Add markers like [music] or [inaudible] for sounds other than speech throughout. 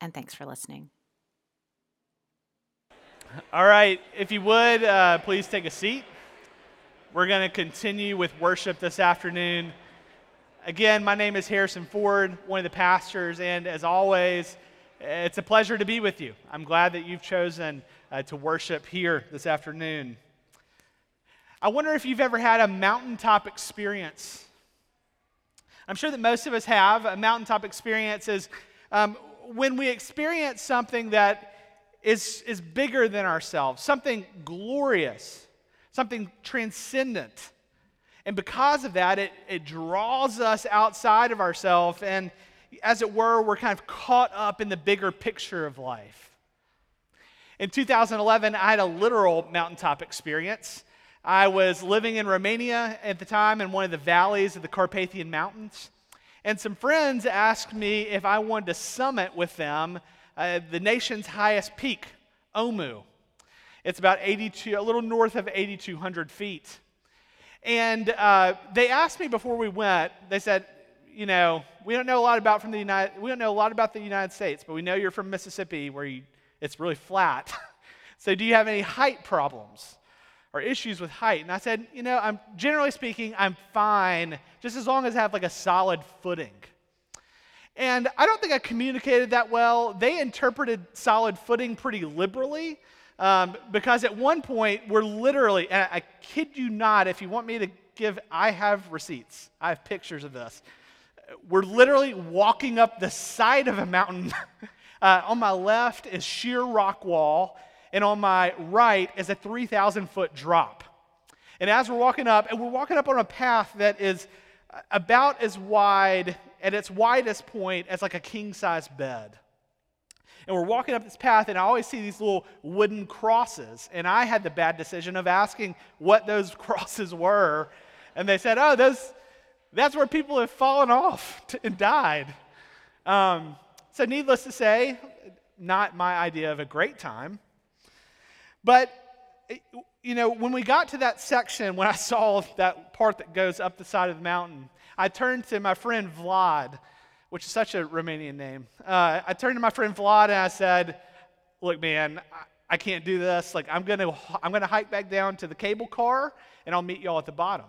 And thanks for listening. All right, if you would, uh, please take a seat. We're going to continue with worship this afternoon. Again, my name is Harrison Ford, one of the pastors, and as always, it's a pleasure to be with you. I'm glad that you've chosen uh, to worship here this afternoon. I wonder if you've ever had a mountaintop experience. I'm sure that most of us have. A mountaintop experience is um, when we experience something that is, is bigger than ourselves, something glorious, something transcendent. And because of that, it, it draws us outside of ourselves, and as it were, we're kind of caught up in the bigger picture of life. In 2011, I had a literal mountaintop experience. I was living in Romania at the time in one of the valleys of the Carpathian Mountains. And some friends asked me if I wanted to summit with them uh, the nation's highest peak, Omu. It's about 82, a little north of 8,200 feet. And uh, they asked me before we went, they said, you know, we don't know a lot about from the United, we don't know a lot about the United States, but we know you're from Mississippi where you, it's really flat. [laughs] so do you have any height problems? Or issues with height. And I said, you know, I'm generally speaking, I'm fine just as long as I have like a solid footing. And I don't think I communicated that well. They interpreted solid footing pretty liberally um, because at one point we're literally, and I, I kid you not, if you want me to give, I have receipts, I have pictures of this. We're literally walking up the side of a mountain. [laughs] uh, on my left is sheer rock wall and on my right is a 3,000 foot drop. And as we're walking up, and we're walking up on a path that is about as wide, at its widest point, as like a king size bed. And we're walking up this path, and I always see these little wooden crosses. And I had the bad decision of asking what those [laughs] crosses were. And they said, oh, those, that's where people have fallen off and died. Um, so, needless to say, not my idea of a great time. But, you know, when we got to that section, when I saw that part that goes up the side of the mountain, I turned to my friend Vlad, which is such a Romanian name. Uh, I turned to my friend Vlad and I said, Look, man, I, I can't do this. Like, I'm going to I'm to hike back down to the cable car and I'll meet y'all at the bottom.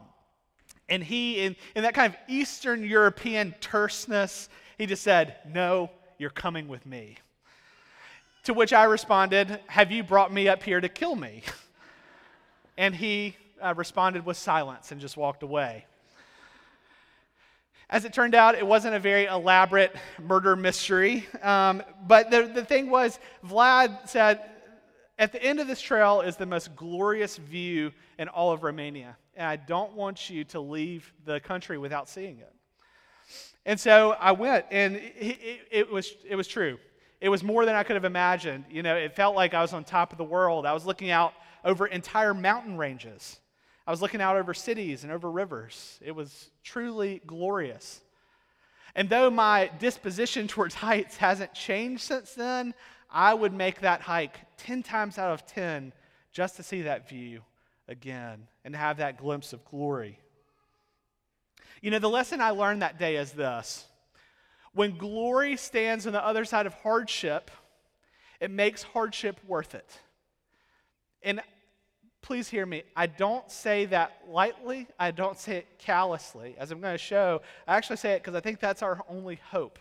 And he, in, in that kind of Eastern European terseness, he just said, No, you're coming with me. To which I responded, Have you brought me up here to kill me? [laughs] And he uh, responded with silence and just walked away. As it turned out, it wasn't a very elaborate murder mystery. Um, but the, the thing was, Vlad said, At the end of this trail is the most glorious view in all of Romania. And I don't want you to leave the country without seeing it. And so I went, and it, it, it was, it was true. It was more than I could have imagined. You know, it felt like I was on top of the world. I was looking out over entire mountain ranges. I was looking out over cities and over rivers. It was truly glorious. And though my disposition [laughs] towards heights hasn't changed since then, I would make that hike 10 times out of 10 just to see that view again and have that glimpse of glory. You know, the lesson I learned that day is this when glory stands on the other side of hardship, it makes hardship worth it. And please hear me. I don't say that lightly, I don't say it callously. As I'm going to show, I actually say it because I think that's our only hope.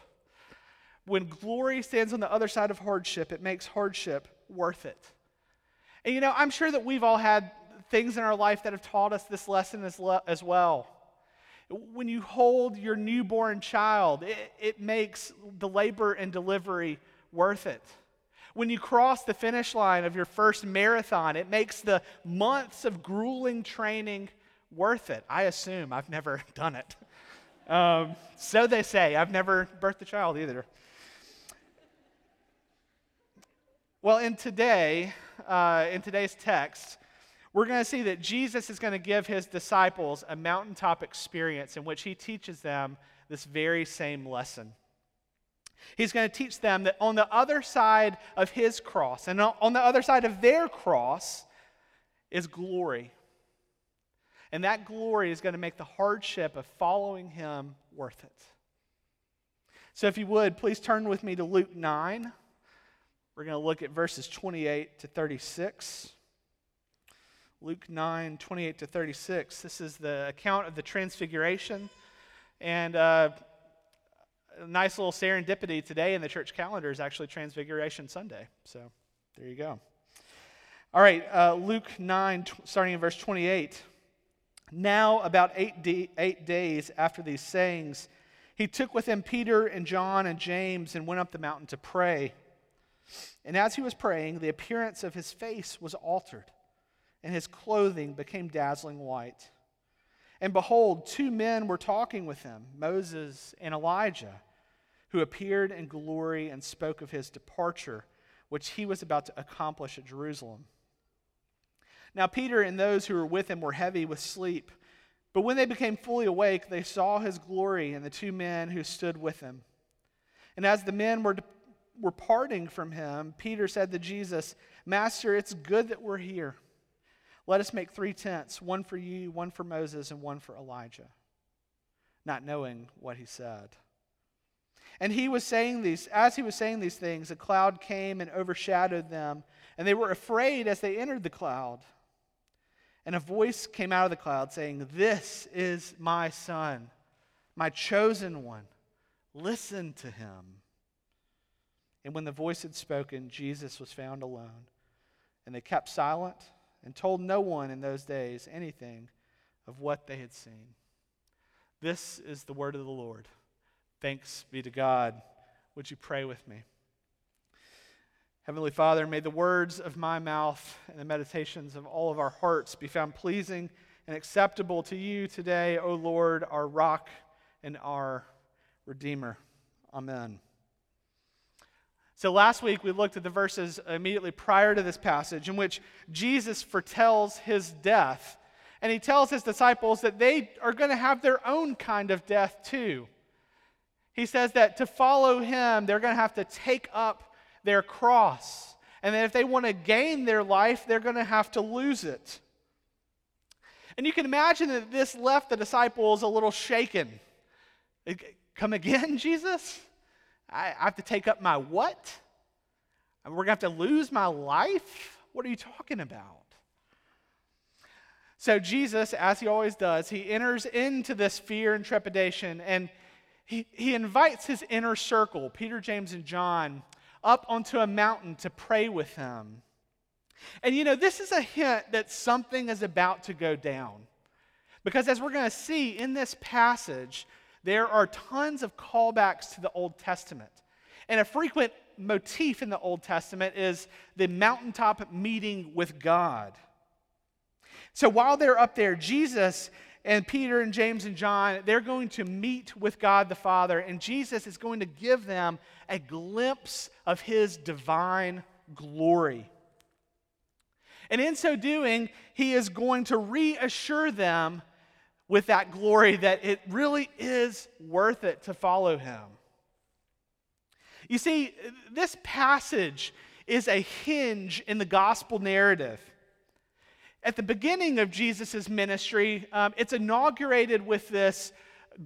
When glory stands on the other side of hardship, it makes hardship worth it. And you know, I'm sure that we've all had things in our life that have taught us this lesson as, le- as well. When you hold your newborn child, it, it makes the labor and delivery worth it. When you cross the finish line of your first marathon, it makes the months of grueling training worth it. I assume. I've never [laughs] done it. Um, so they say. I've never birthed a child either. Well, in today, uh, in today's text, we're going to see that Jesus is going to give his disciples a mountaintop experience in which he teaches them this very same lesson. He's going to teach them that on the other side of his cross and on the other side of their cross is glory. And that glory is going to make the hardship of following him worth it. So, if you would, please turn with me to Luke 9. We're going to look at verses 28 to 36. Luke 9, 28 to 36. This is the account of the Transfiguration. And uh, a nice little serendipity today in the church calendar is actually Transfiguration Sunday. So there you go. All right, uh, Luke 9, t- starting in verse 28. Now, about eight, de- eight days after these sayings, he took with him Peter and John and James and went up the mountain to pray. And as he was praying, the appearance of his face was altered, and his clothing became dazzling white. And behold, two men were talking with him, Moses and Elijah, who appeared in glory and spoke of his departure, which he was about to accomplish at Jerusalem. Now, Peter and those who were with him were heavy with sleep. But when they became fully awake, they saw his glory and the two men who stood with him. And as the men were, were parting from him, Peter said to Jesus, Master, it's good that we're here. Let us make three tents one for you, one for Moses, and one for Elijah. Not knowing what he said. And he was saying these, as he was saying these things, a cloud came and overshadowed them, and they were afraid as they entered the cloud. And a voice came out of the cloud saying, This is my son, my chosen one. Listen to him. And when the voice had spoken, Jesus was found alone. And they kept silent and told no one in those days anything of what they had seen. This is the word of the Lord. Thanks be to God. Would you pray with me? Heavenly Father, may the words of my mouth and the meditations of all of our hearts be found pleasing and acceptable to you today, O Lord, our rock and our Redeemer. Amen. So last week we looked at the verses immediately prior to this passage in which Jesus foretells his death. And he tells his disciples that they are going to have their own kind of death too. He says that to follow him, they're going to have to take up their cross. And that if they want to gain their life, they're going to have to lose it. And you can imagine that this left the disciples a little shaken. Come again, [laughs] Jesus? I have to take up my what? We're going to have to lose my life? What are you talking about? So, Jesus, as he always does, he enters into this fear and trepidation and he, he invites his inner circle, Peter, James, and John, up onto a mountain to pray with him. And you know, this is a hint that something is about to go down. Because as we're going to see in this passage, there are tons of callbacks to the Old Testament. And a frequent motif in the Old Testament is the mountaintop meeting with God. So while they're up there, Jesus and Peter and James and John, they're going to meet with God the Father, and Jesus is going to give them a glimpse of his divine glory. And in so doing, he is going to reassure them with that glory that it really is worth it to follow him. You see, this passage is a hinge in the gospel narrative. At the beginning of Jesus' ministry, um, it's inaugurated with this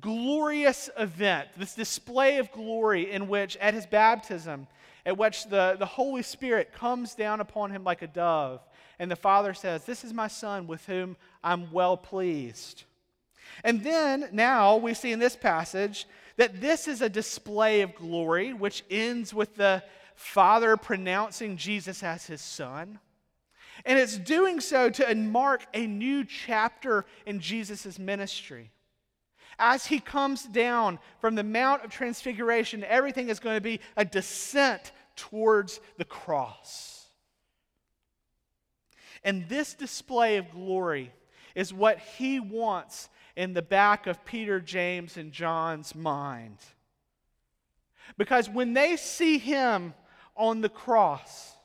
glorious event, this display of glory in which, at his baptism, at which the, the Holy Spirit comes down upon him like a dove, and the Father says, This is my Son with whom I'm well pleased. And then now we see in this passage that this is a display of glory, which ends with the Father pronouncing Jesus as his Son. And it's doing so to mark a new chapter in Jesus' ministry. As he comes down from the Mount of Transfiguration, everything is going to be a descent towards the cross. And this display of glory is what he wants in the back of Peter, James, and John's mind. Because when they see him on the cross,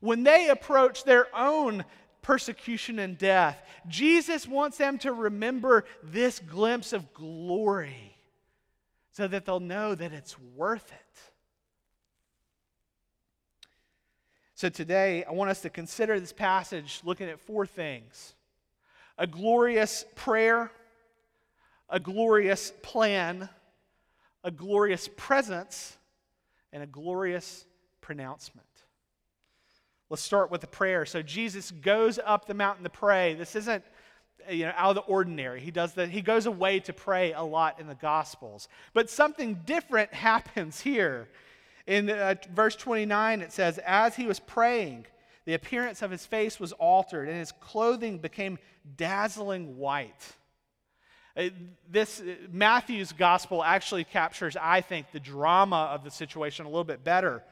When they approach their own persecution and death, Jesus wants them to remember this glimpse of glory so that they'll know that it's worth it. So today, I want us to consider this passage looking at four things a glorious prayer, a glorious plan, a glorious presence, and a glorious pronouncement. Let's start with the prayer. So Jesus goes up the mountain to pray. This isn't you know, out of the ordinary. He does that. He goes away to pray a lot in the Gospels. But something different [laughs] happens here. In uh, verse 29, it says, As he was praying, the appearance of his face was altered, and his clothing became dazzling white. Uh, this uh, Matthew's gospel actually captures, I think, the drama of the situation a little bit better.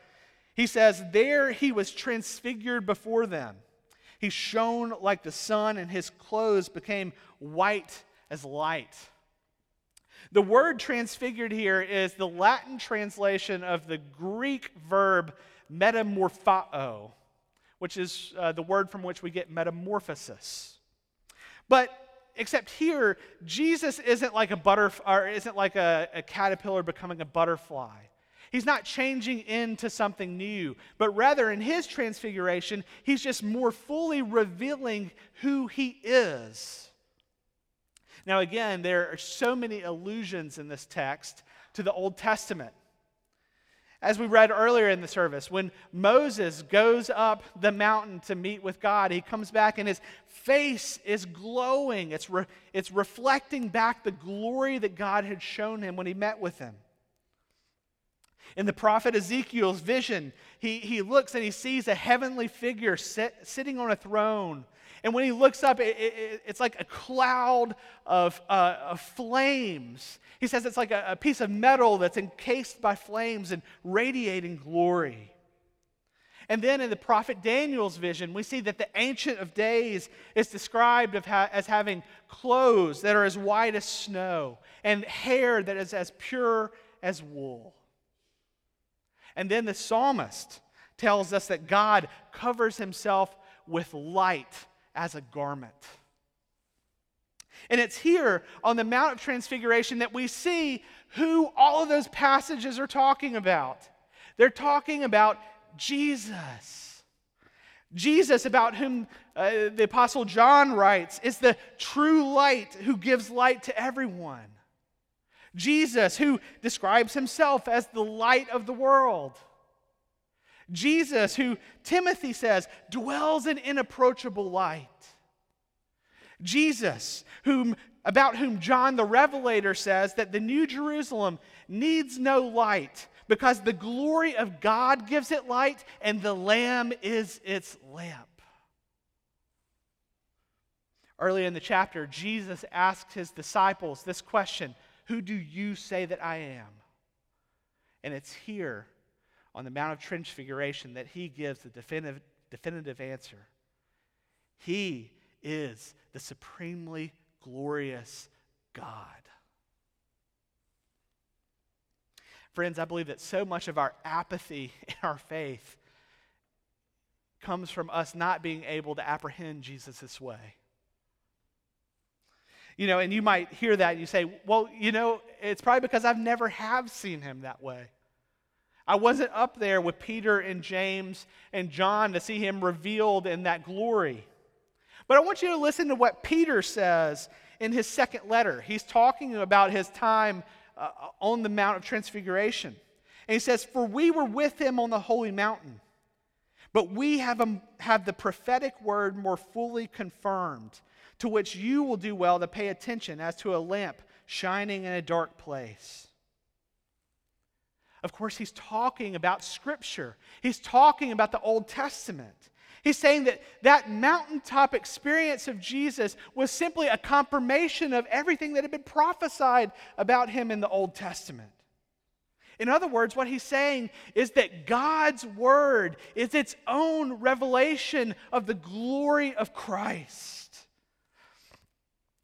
He says, There he was transfigured before them. He shone like the sun, and his clothes became white as light. The word transfigured here is the Latin translation of the Greek verb metamorphao, which is uh, the word from which we get metamorphosis. But except here, Jesus isn't like a butterfly, or isn't like a, a caterpillar becoming a butterfly. He's not changing into something new, but rather in his transfiguration, he's just more fully revealing who he is. Now, again, there are so many allusions in this text to the Old Testament. As we read earlier in the service, when Moses goes up the mountain to meet with God, he comes back and his face is glowing. It's, re- it's reflecting back the glory that God had shown him when he met with him. In the prophet Ezekiel's vision, he, he looks and he sees a heavenly figure sit, sitting on a throne. And when he looks up, it, it, it's like a cloud of, uh, of flames. He says it's like a, a piece of metal that's encased by flames and radiating glory. And then in the prophet Daniel's vision, we see that the Ancient of Days is described ha- as having clothes that are as white as snow and hair that is as pure as wool. And then the psalmist tells us that God covers himself with light as a garment. And it's here on the Mount of Transfiguration that we see who all of those passages are talking about. They're talking about Jesus. Jesus, about whom uh, the Apostle John writes, is the true light who gives light to everyone. Jesus, who describes himself as the light of the world. Jesus, who Timothy says dwells in inapproachable light. Jesus, whom, about whom John the Revelator says that the New Jerusalem needs no light because the glory of God gives it light and the Lamb is its lamp. Early in the chapter, Jesus asked his disciples this question who do you say that I am? And it's here on the Mount of Transfiguration that he gives the definitive, definitive answer. He is the supremely glorious God. Friends, I believe that so much of our apathy [laughs] in our faith comes from us not being able to apprehend Jesus this way. You know, and you might hear that and you say, well, you know, it's probably because I've never have seen him that way. I wasn't up there with Peter and James and John to see him revealed in that glory. But I want you to listen to what Peter says in his second letter. He's talking about his time uh, on the Mount of Transfiguration. And he says, For we were with him on the holy mountain, but we have, a, have the prophetic word more fully confirmed to which you will do well to pay attention as to a lamp shining in a dark place. Of course, he's talking about Scripture, he's talking about the Old Testament. He's saying that that mountaintop experience of Jesus was simply a confirmation of everything that had been prophesied about him in the Old Testament. In other words, what he's saying is that God's word is its own revelation of the glory of Christ.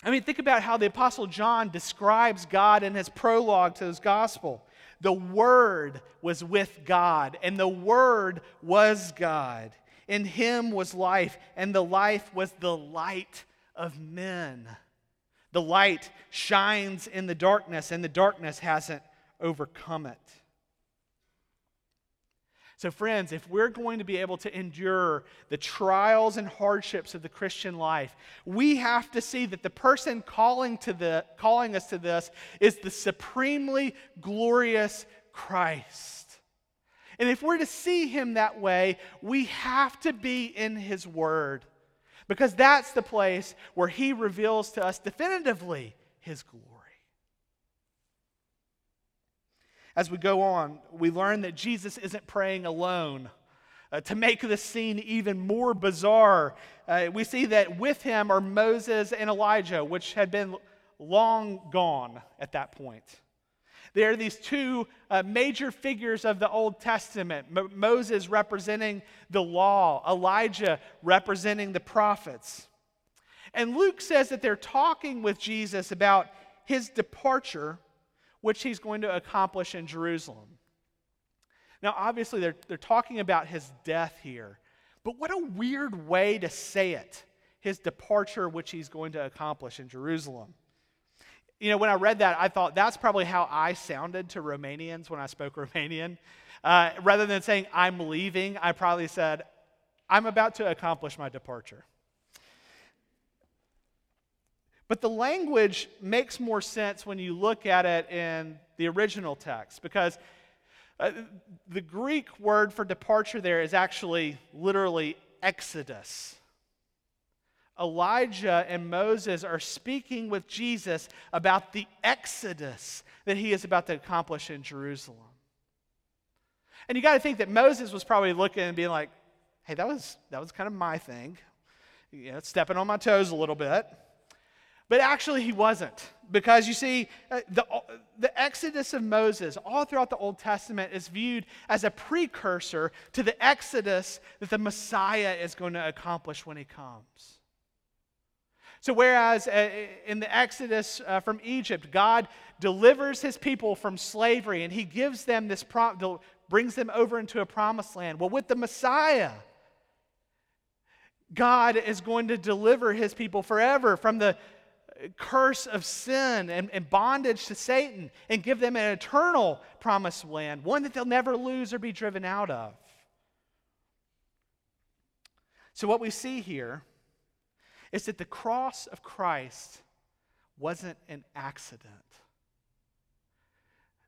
I mean, think about how the Apostle John describes God in his prologue to his gospel. The Word was with God, and the Word was God. In him was life, and the life was the light of men. The light shines in the darkness, and the darkness hasn't overcome it. So, friends, if we're going to be able to endure the trials and hardships of the Christian life, we have to see that the person calling, to the, calling us to this is the supremely glorious Christ. And if we're to see him that way, we have to be in his word because that's the place where he reveals to us definitively his glory. As we go on, we learn that Jesus isn't praying alone. Uh, to make the scene even more bizarre, uh, we see that with him are Moses and Elijah, which had been long gone at that point. There are these two uh, major figures of the Old Testament Moses representing the law, Elijah representing the prophets. And Luke says that they're talking with Jesus about his departure, which he's going to accomplish in Jerusalem. Now, obviously, they're, they're talking about his death here, but what a weird way to say it his departure, which he's going to accomplish in Jerusalem. You know, when I read that, I thought that's probably how I sounded to Romanians when I spoke [laughs] Romanian. Uh, rather than saying, I'm leaving, I probably said, I'm about to accomplish my departure. But the language makes more sense when you look at it in the original text because uh, the Greek word for departure there is actually literally exodus. Elijah and Moses are speaking with Jesus about the exodus that he is about to accomplish in Jerusalem. And you got to think that Moses was probably looking and being like, hey, that was, that was kind of my thing. You know, stepping on my toes a little bit. But actually, he wasn't. Because you see, uh, the, the exodus of Moses, all throughout the Old Testament, is viewed as a precursor to the exodus that the Messiah is going to accomplish when he comes. So, whereas uh, in the Exodus uh, from Egypt, God delivers his people from slavery and he gives them this, prom- brings them over into a promised land. Well, with the Messiah, God is going to deliver his people forever from the curse of sin and, and, bondage to Satan and give them an eternal promised land, one that they'll never lose or be driven out of. So, what we see here is that the cross of Christ wasn't an accident.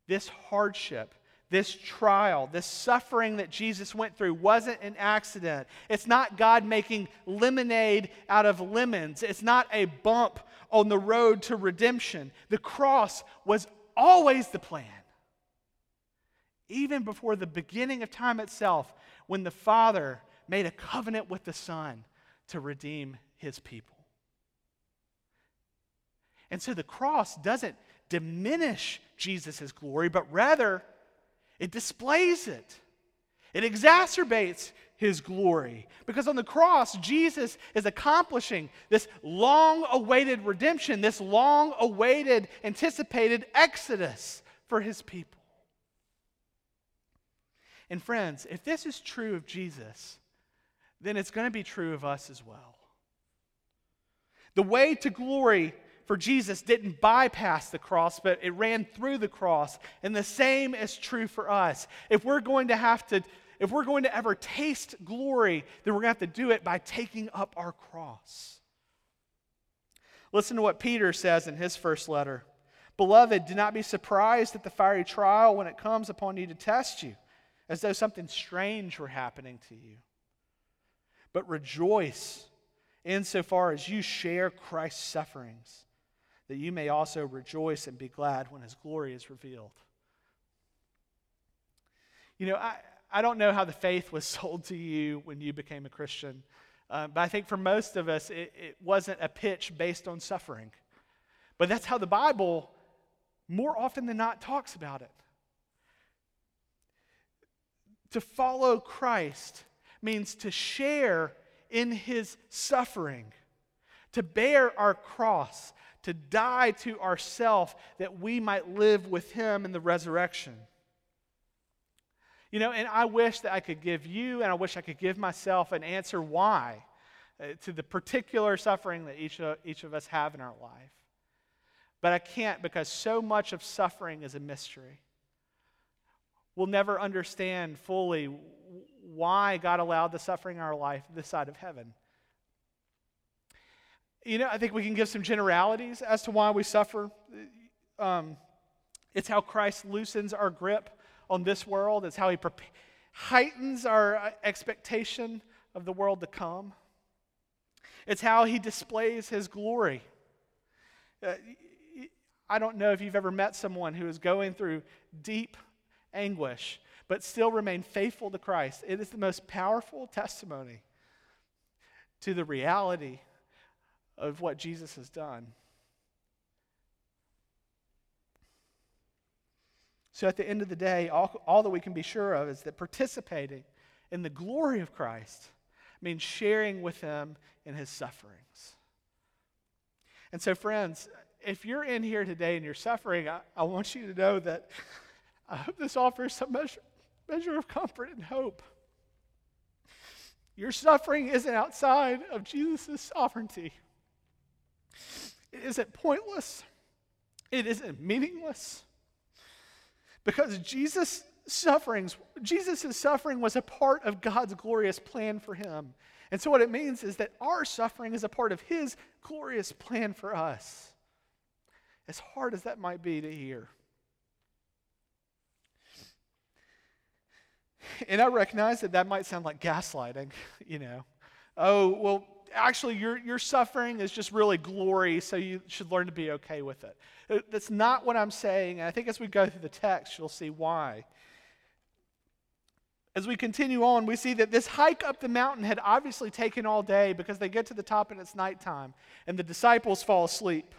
This hardship, this trial, this suffering that Jesus went through wasn't an accident. It's not God making lemonade out of lemons. It's not a bump on the road to redemption. The cross was always the plan. Even before the beginning of time itself, when the Father made a covenant with the Son to redeem his people. And so the cross doesn't diminish Jesus' glory, but rather it displays it. It exacerbates his glory. Because on the cross, Jesus is accomplishing this long awaited redemption, this long awaited, anticipated exodus for his people. And friends, if this is true of Jesus, then it's going to be true of us as well. The way to glory for Jesus didn't bypass the cross, but it ran through the cross. And the same is true for us. If we're going to have to, if we're going to ever taste glory, then we're going to have to do it by taking up our cross. Listen to what Peter says in his first letter. Beloved, do not be surprised at the fiery trial when it comes upon you to test you, as though something strange were happening to you. But rejoice insofar as you share Christ's sufferings, that you may also rejoice and be glad when his glory is revealed. You know, I, I don't know how the faith was [laughs] sold to you when you became a Christian, uh, but I think for most of us, it, it wasn't a pitch based on suffering. But that's how the Bible, more often than not, talks about it. To follow Christ means to share in his suffering, to bear our cross, to die to ourself that we might live with him in the resurrection. You know, and I wish that I could give you and I wish I could give myself an answer why uh, to the particular suffering that each of, each of us have in our life. But I can't because so much of suffering is a mystery. We'll never understand fully why God allowed the suffering in our life this side of heaven. You know, I think we can give some generalities as to why we suffer. Um, it's how Christ loosens our grip on this world, it's how he pre- heightens our uh, expectation of the world to come. It's how he displays his glory. Uh, I don't know if you've ever met someone who is going through deep anguish, but still remain faithful to Christ. It is the most powerful testimony to the reality of what Jesus has done. So, at the end of the day, all, all that we can be sure of is that participating in the glory of Christ means sharing with Him in His sufferings. And so, friends, if you're in here today and you're suffering, I, I want you to know that [laughs] I hope this offers some measure, measure of comfort and hope. Your suffering isn't outside of Jesus' sovereignty. It isn't pointless. It isn't meaningless. Because Jesus' sufferings, Jesus' suffering was a part of God's glorious plan for him. And so what it means is that our suffering is a part of his glorious plan for us. As hard as that might be to hear. And I recognize that that might sound like gaslighting, you know. Oh, well, actually, your, your suffering is just really glory, so you should learn to be okay with it. Uh, that's not what I'm saying. And I think as we go through the text, you'll see why. As we continue on, we see that this hike up the mountain had obviously taken all day because they get to the top and it's nighttime, and the disciples fall asleep.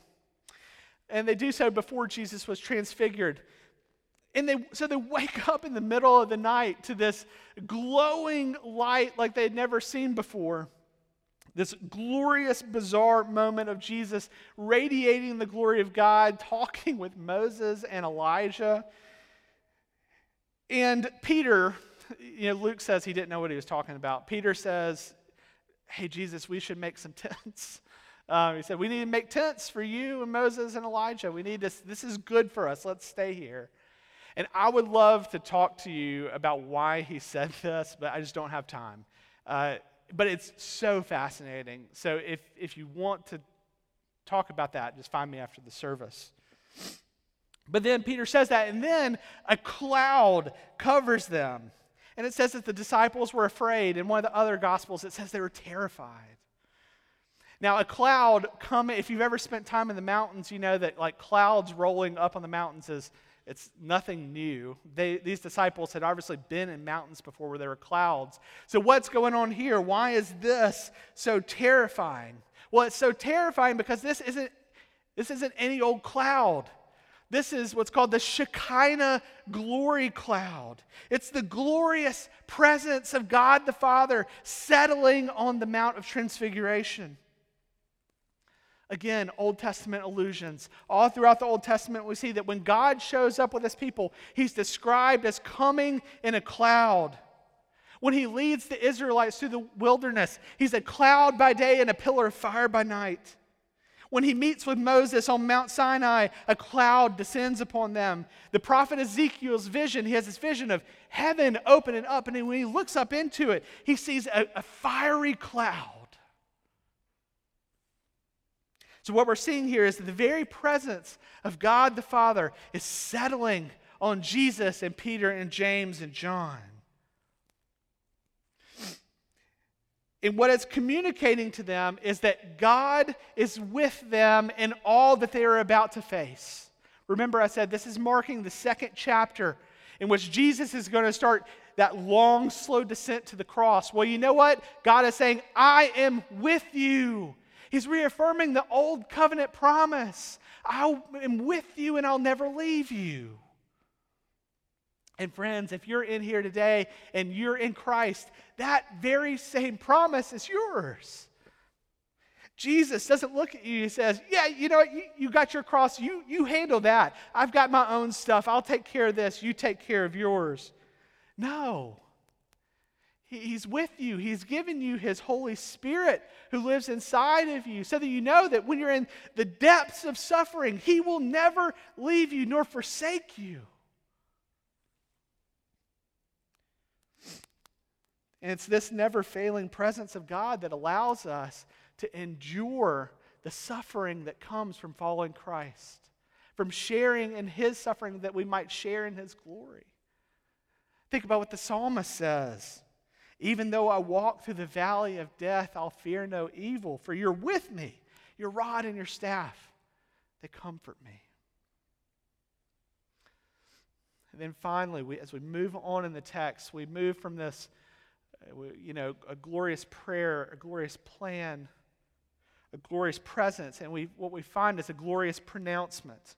And they do so before Jesus was transfigured. And they, so they wake up in the middle of the night to this glowing light like they had never seen before. This glorious, bizarre moment of Jesus radiating the glory of God, talking with Moses and Elijah. And Peter, you know, Luke says he didn't know what he was talking about. Peter says, Hey, Jesus, we should make some [laughs] tents. Um, he said, We need to make tents for you and Moses and Elijah. We need this. This is good for us. Let's stay here. And I would love to talk to you about why he said [laughs] this, but I just don't have time. Uh, but it's so fascinating. So if, if you want to talk about that, just find me after the service. But then Peter says that, and then a cloud covers them. And it says that the disciples were afraid. In one of the other gospels, it says they were terrified. Now, a cloud coming, if you've ever spent time in the mountains, you know that like clouds rolling up on the mountains is it's nothing new. They, these disciples had obviously been in mountains before where there were clouds. So, what's going on here? Why is this so terrifying? Well, it's so terrifying because this isn't, this isn't any old cloud. This is what's called the Shekinah glory cloud. It's the glorious presence of God the Father settling on the Mount of Transfiguration. Again, Old Testament allusions. All throughout the Old Testament, we see that when God shows up with his people, he's described as coming in a cloud. When he leads the Israelites through the wilderness, he's a cloud by day and a pillar of fire by night. When he meets with Moses on Mount Sinai, a cloud descends upon them. The prophet Ezekiel's vision, he has this vision of heaven opening up, and when he looks up into it, he sees a, a fiery cloud. So, what we're seeing here is that the very presence of God the Father is settling on Jesus and Peter and James and John. And what it's communicating to them is that God is with them in all that they are about to face. Remember, I said this is marking the second chapter in which Jesus is going to start that long, slow descent to the cross. Well, you know what? God is saying, I am with you. He's reaffirming the old covenant promise I am with you and I'll never leave you. And friends, if you're in here today and you're in Christ, that very same promise is yours. Jesus doesn't look at you and says, Yeah, you know what? You, you got your cross. You, you handle that. I've got my own stuff. I'll take care of this. You take care of yours. No. He's with you. He's given you His Holy Spirit who lives inside of you so that you know that when you're in the depths of suffering, He will never leave you nor forsake you. And it's this never failing presence of God that allows us to endure the suffering that comes from following Christ, from sharing in His suffering that we might share in His glory. Think about what the psalmist says. Even though I walk through the valley of death, I'll fear no evil, for you're with me. Your rod and your staff, they comfort me. And then finally, we, as we move on in the text, we move from this you know, a glorious prayer, a glorious plan, a glorious presence, and we, what we find is a glorious pronouncement.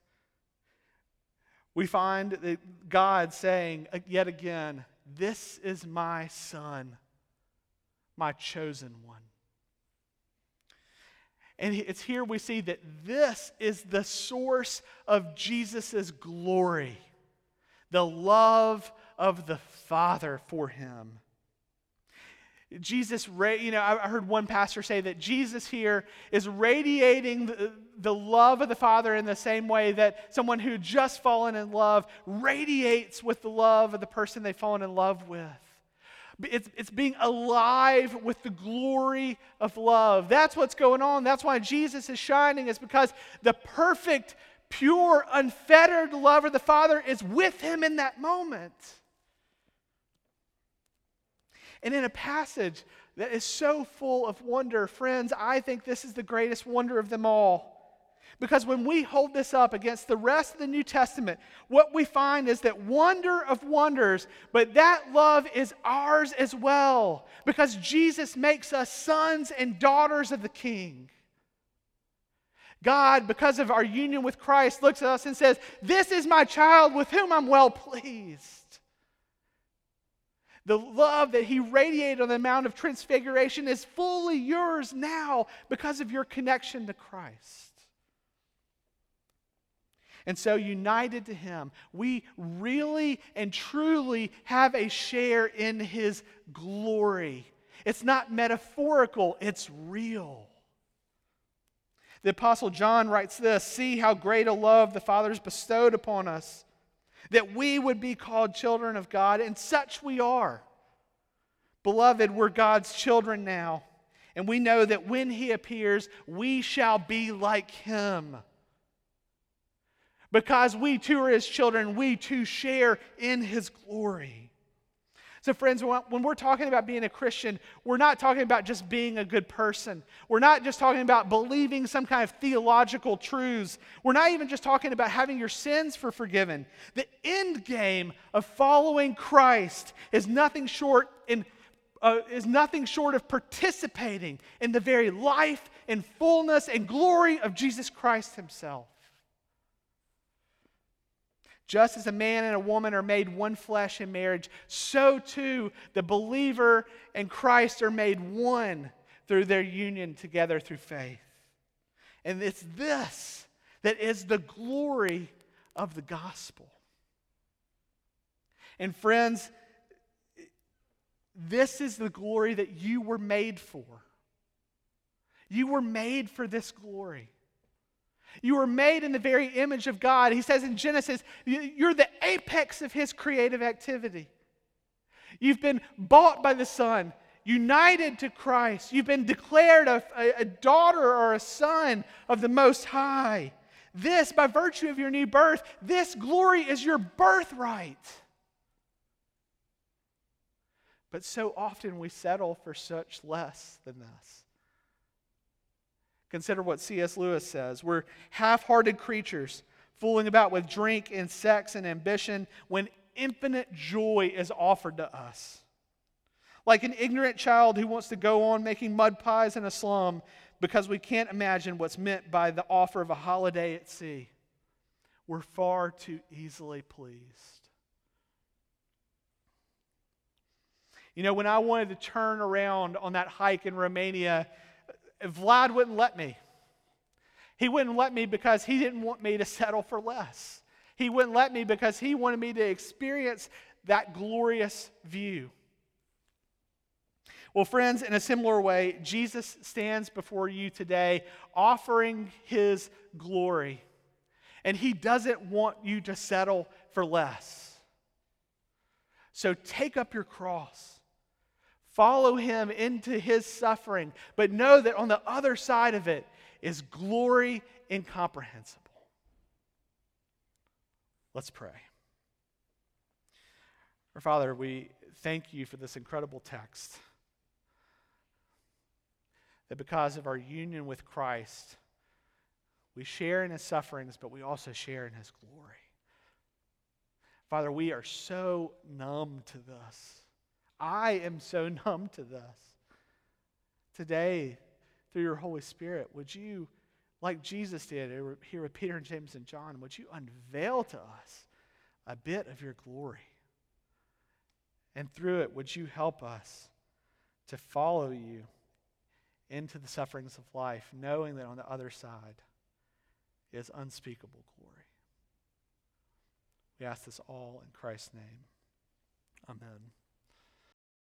We find that God saying uh, yet again, This is my son, my chosen one. And it's here we see that this is the source of Jesus' glory, the love of the Father for him. Jesus, you know, I heard one pastor say that Jesus here is radiating the, the love of the Father in the same way that someone who just fallen in love radiates with the love of the person they've fallen in love with. It's, it's being alive with the glory of love. That's what's going on. That's why Jesus is shining, is because the perfect, pure, unfettered love of the Father is with him in that moment. And in a passage that is so full of wonder, friends, I think this is the greatest wonder of them all. Because when we hold this up against the rest of the New Testament, what we find is that wonder of wonders, but that love is ours as well. Because Jesus makes us sons and daughters of the King. God, because of our union with Christ, looks at us and says, This is my child with whom I'm well pleased. The love that he radiated on the Mount of Transfiguration is fully yours now because of your connection to Christ. And so, united to him, we really and truly have a share in his glory. It's not metaphorical, it's real. The Apostle John writes this See how great a love the Father has bestowed upon us that we would be called children of God, and such we are. Beloved, we're God's children now, and we know that when He appears, we shall be like Him. Because we too are His children, we too share in His glory. So, friends, when we're talking about being a Christian, we're not talking about just being a good person. We're not just talking about believing some kind of theological truths. We're not even just talking about having your sins for forgiven. The end game of following Christ is nothing short in uh, is nothing short of participating in the very life and fullness and glory of Jesus Christ Himself. Just as a man and a woman are made one flesh in marriage, so too the believer and Christ are made one through their union together through faith. And it's this that is the glory of the gospel. And friends, this is the glory that you were made for. You were made for this glory. You were made in the very image of God. He says in Genesis, you're the apex of His creative activity. You've been bought by the Son, united to Christ. You've been declared a, a, daughter or a son of the Most High. This, by virtue of your new birth, this glory is your birthright. But so often we settle for such less than this. Consider what C.S. Lewis says. We're half hearted creatures, fooling about with drink and sex and ambition when infinite joy is offered to us. Like an ignorant child who wants to go on making mud pies in a slum because we can't imagine what's meant by the offer of a holiday at sea. We're far too easily pleased. You know, when I wanted to turn around on that hike in Romania, Vlad wouldn't let me. He wouldn't let me because he didn't want me to [laughs] settle for less. He wouldn't let me because he wanted me to experience that glorious view. Well, friends, in a similar way, Jesus stands before you today offering his glory. And he doesn't want you to settle for less. So take up your cross, follow him into his suffering, but know that on the other side of it is glory incomprehensible. Let's pray. Our Father, we thank you for this incredible text that because of our union with Christ, we share in his sufferings, but we also share in his glory. Father, we are so numb to this. I am so [laughs] numb to this. Today, through your Holy Spirit, would you, like Jesus did here with Peter and James and John, would you unveil to us a bit of your glory? And through it, would you help us to follow you into the sufferings of life, knowing that on the other side is unspeakable glory. We ask this all in Christ's name. Amen.